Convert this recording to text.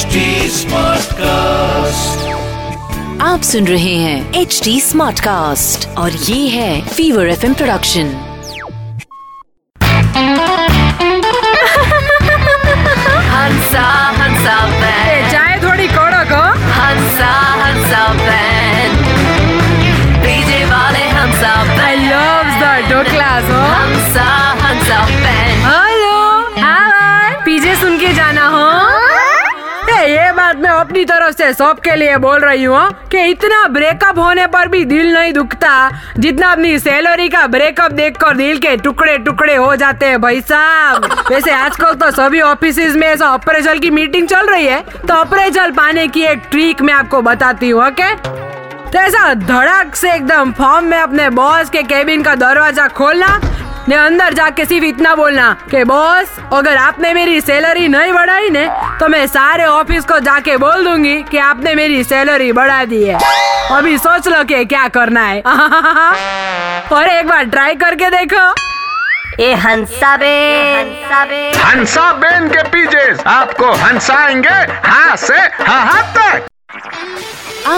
HD Smartcast. आप सुन रहे हैं एच डी स्मार्ट कास्ट और ये है फीवर एफ़ प्रोडक्शन हंसा चाय थोड़ी कड़क हो हंसा हंसा बैंड डीजे वाले Hansa I love the dhoklas Hansa Hansa band hello hi PJ सुन के जाना हो। ये बात मैं अपनी तरफ़ से सबके लिए बोल रही हूँ कि इतना ब्रेकअप होने पर भी दिल नहीं दुखता। जितना अपनी सैलरी का ब्रेकअप देखकर दिल के टुकड़े टुकड़े हो जाते हैं भाई साहब। वैसे आजकल तो सभी ऑफ़िस में ऐसा अप्रेजल की मीटिंग चल रही है। तो अप्रेजल पाने की एक ट्रिक मैं आपको बताती हूँ ओके तो ऐसा धड़क से एकदम फॉर्म में अपने बॉस के केबिन का दरवाज़ा खोलना। ने अंदर जाके सिर्फ़ इतना बोलना कि बॉस अगर आपने मेरी सैलरी नहीं बढ़ाई ने तो मैं सारे ऑफ़िस को जाके बोल दूँगी कि आपने मेरी सैलरी बढ़ा दी है। अभी सोच लो कि क्या करना है। और एक बार ट्राई करके देखो। ए हंसा बे। हंसा बे हंसा बेन के पीजे आपको हंसाएँगे हाँ से हाँ हाँ तक।